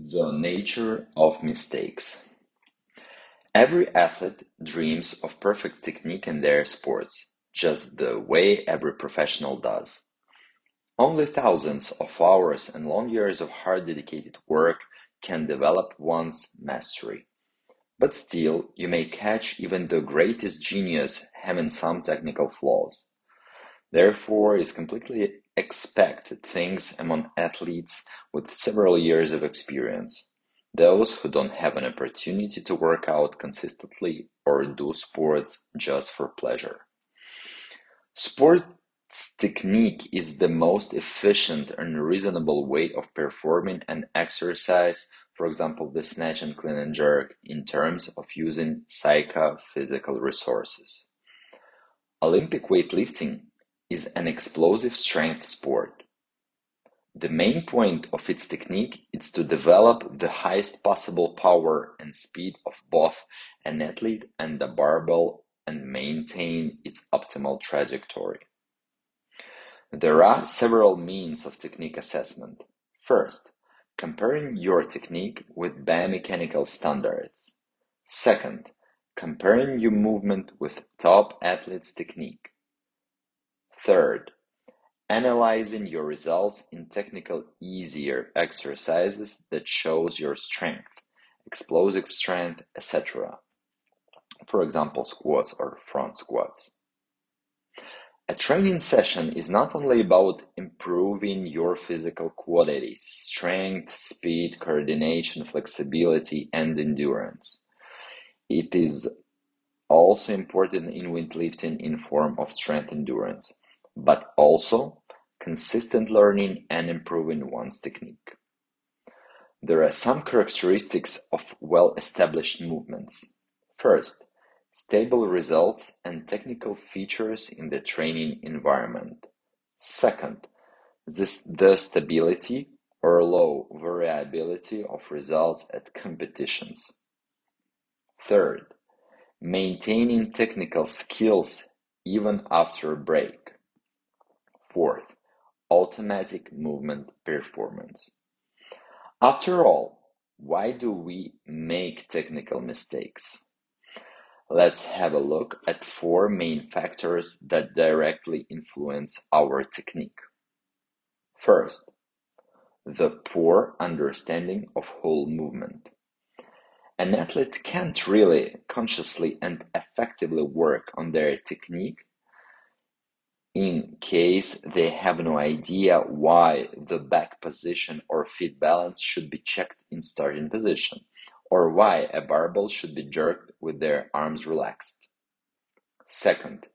The nature of mistakes. Every athlete dreams of perfect technique in their sports, just the way every professional does. Only thousands of hours and long years of hard dedicated work can develop one's mastery. But still, you may catch even the greatest genius having some technical flaws. Therefore, it's completely expected things among athletes with several years of experience, those who don't have an opportunity to work out consistently or do sports just for pleasure. Sports technique is the most efficient and reasonable way of performing an exercise, for example, the snatch and clean and jerk, in terms of using psychophysical resources. Olympic weightlifting is an explosive strength sport. The main point of its technique is to develop the highest possible power and speed of both an athlete and the barbell and maintain its optimal trajectory. There are several means of technique assessment. First, comparing your technique with biomechanical standards. Second, comparing your movement with top athletes' technique. Third, analyzing your results in technical easier exercises that shows your strength, explosive strength, etc. For example, squats or front squats. A training session is not only about improving your physical qualities, strength, speed, coordination, flexibility, and endurance. It is also important in weightlifting in form of strength endurance but also consistent learning and improving one's technique. There are some characteristics of well-established movements. First, stable results and technical features in the training environment. Second, this, the stability or low variability of results at competitions. Third, maintaining technical skills even after a break. Fourth, automatic movement performance. After all, why do we make technical mistakes? Let's have a look at four main factors that directly influence our technique. First, the poor understanding of whole movement. An athlete can't really consciously and effectively work on their technique in case they have no idea why the back position or feet balance should be checked in starting position, or why a barbell should be jerked with their arms relaxed. Second,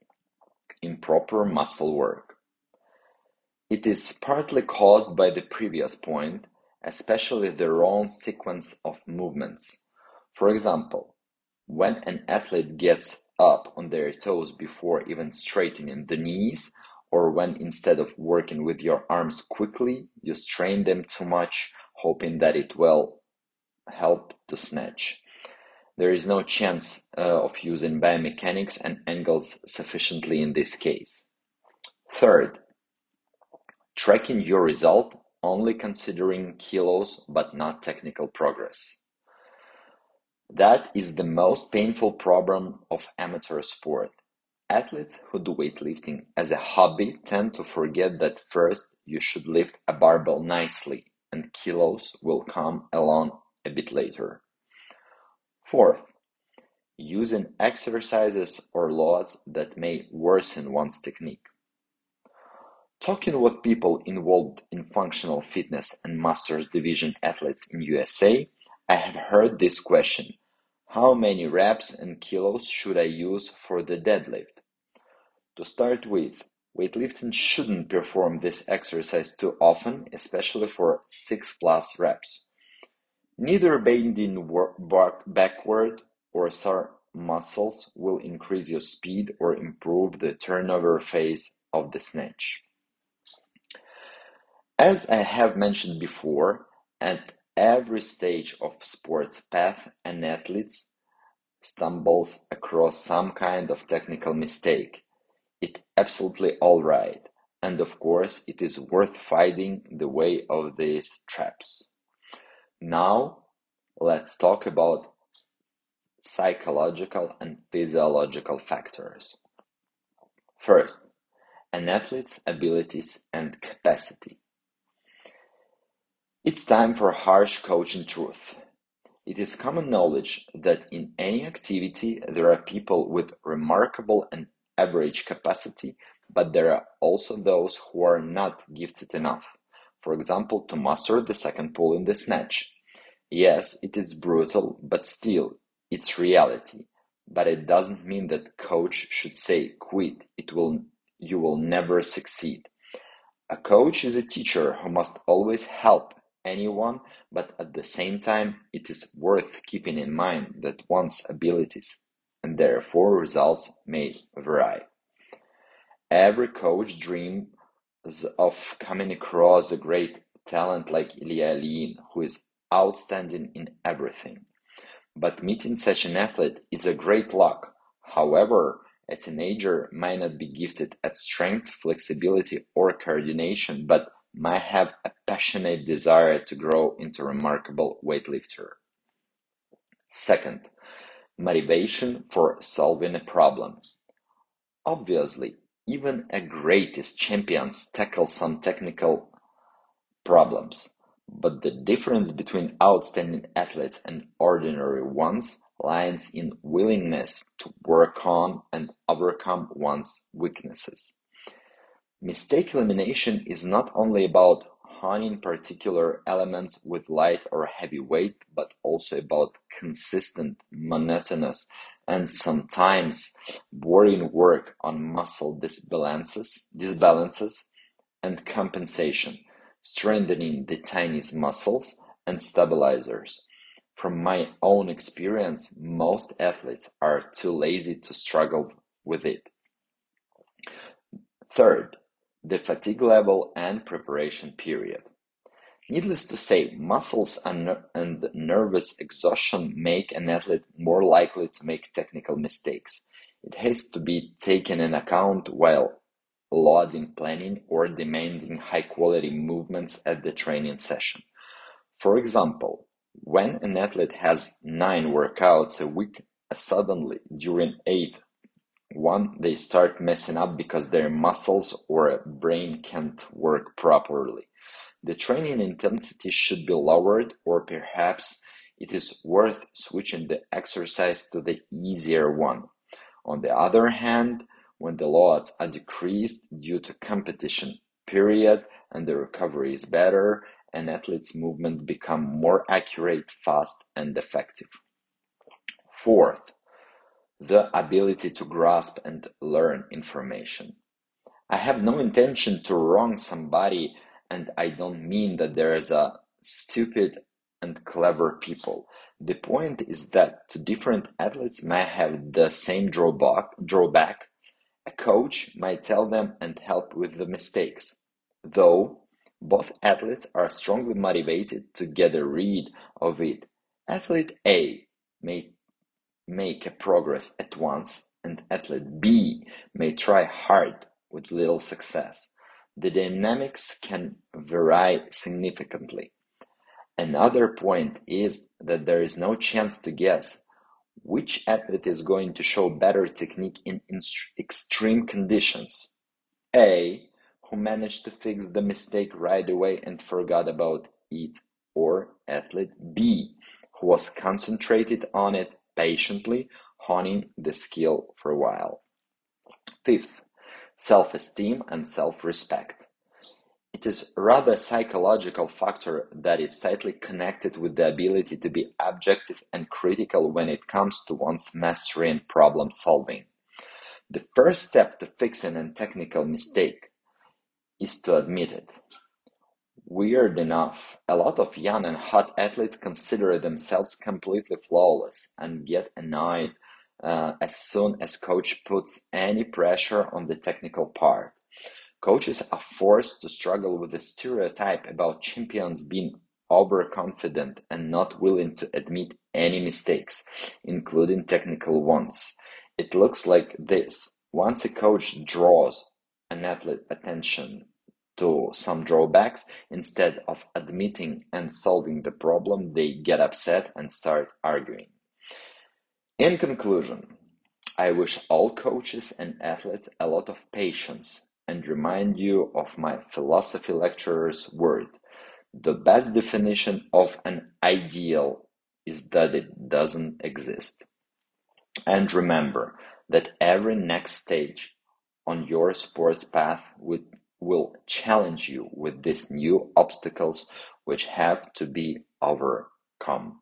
improper muscle work. It is partly caused by the previous point, especially the wrong sequence of movements. For example, when an athlete gets up on their toes before even straightening the knees, or when instead of working with your arms quickly, you strain them too much, hoping that it will help to snatch. There is no chance uh, of using biomechanics and angles sufficiently in this case. Third, tracking your result only considering kilos but not technical progress. That is the most painful problem of amateur sport. Athletes who do weightlifting as a hobby tend to forget that first you should lift a barbell nicely and kilos will come along a bit later. Fourth, using exercises or loads that may worsen one's technique. Talking with people involved in functional fitness and masters division athletes in USA, I have heard this question how many reps and kilos should I use for the deadlift? To start with, weightlifting shouldn't perform this exercise too often, especially for 6 plus reps. Neither bending backward or sore muscles will increase your speed or improve the turnover phase of the snatch. As I have mentioned before, at Every stage of sports path an athlete stumbles across some kind of technical mistake. It's absolutely alright, and of course it is worth finding the way of these traps. Now, let's talk about psychological and physiological factors. First, an athlete's abilities and capacity. It's time for harsh coaching truth. It is common knowledge that in any activity there are people with remarkable and average capacity, but there are also those who are not gifted enough. For example, to master the second pull in the snatch. Yes, it is brutal, but still, it's reality. But it doesn't mean that coach should say, quit, it will, you will never succeed. A coach is a teacher who must always help anyone, but at the same time, it is worth keeping in mind that one's abilities and therefore results may vary. Every coach dreams of coming across a great talent like Ilya Ilyin, who is outstanding in everything. But meeting such an athlete is a great luck. However, a teenager might not be gifted at strength, flexibility, or coordination, but might have a passionate desire to grow into a remarkable weightlifter. Second, motivation for solving a problem. Obviously, even a greatest champions tackle some technical problems, but the difference between outstanding athletes and ordinary ones lies in willingness to work on and overcome one's weaknesses. Mistake elimination is not only about honing particular elements with light or heavy weight, but also about consistent, monotonous, and sometimes boring work on muscle disbalances, disbalances and compensation, strengthening the tiniest muscles and stabilizers. From my own experience, most athletes are too lazy to struggle with it. Third, the fatigue level and preparation period. Needless to say, muscles and, and nervous exhaustion make an athlete more likely to make technical mistakes. It has to be taken in account while loading planning or demanding high quality movements at the training session. For example, when an athlete has nine workouts a week, suddenly during eight they start messing up because their muscles or brain can't work properly. The training intensity should be lowered or perhaps it is worth switching the exercise to the easier one. On the other hand, when the loads are decreased due to competition period and the recovery is better, an athlete's movement become more accurate, fast, and effective. Fourth, the ability to grasp and learn information. I have no intention to wrong somebody, and I don't mean that there is a stupid and clever people. The point is that two different athletes may have the same drawback, drawback. A coach might tell them and help with the mistakes. Though both athletes are strongly motivated to get rid of it, athlete A may make a progress at once and athlete B may try hard with little success. The dynamics can vary significantly. Another point is that there is no chance to guess which athlete is going to show better technique in extreme conditions. A, who managed to fix the mistake right away and forgot about it, or athlete B, who was concentrated on it patiently honing the skill for a while. Fifth, self-esteem and self-respect. It is rather a psychological factor that is tightly connected with the ability to be objective and critical when it comes to one's mastery and problem solving. The first step to fixing a technical mistake is to admit it. Weird enough, a lot of young and hot athletes consider themselves completely flawless and get annoyed uh, as soon as coach puts any pressure on the technical part. Coaches are forced to struggle with the stereotype about champions being overconfident and not willing to admit any mistakes, including technical ones. It looks like this. Once a coach draws an athlete attention to some drawbacks, instead of admitting and solving the problem, they get upset and start arguing. In conclusion, I wish all coaches and athletes a lot of patience and remind you of my philosophy lecturer's word. The best definition of an ideal is that it doesn't exist. And remember that every next stage on your sports path would, will challenge you with these new obstacles which have to be overcome.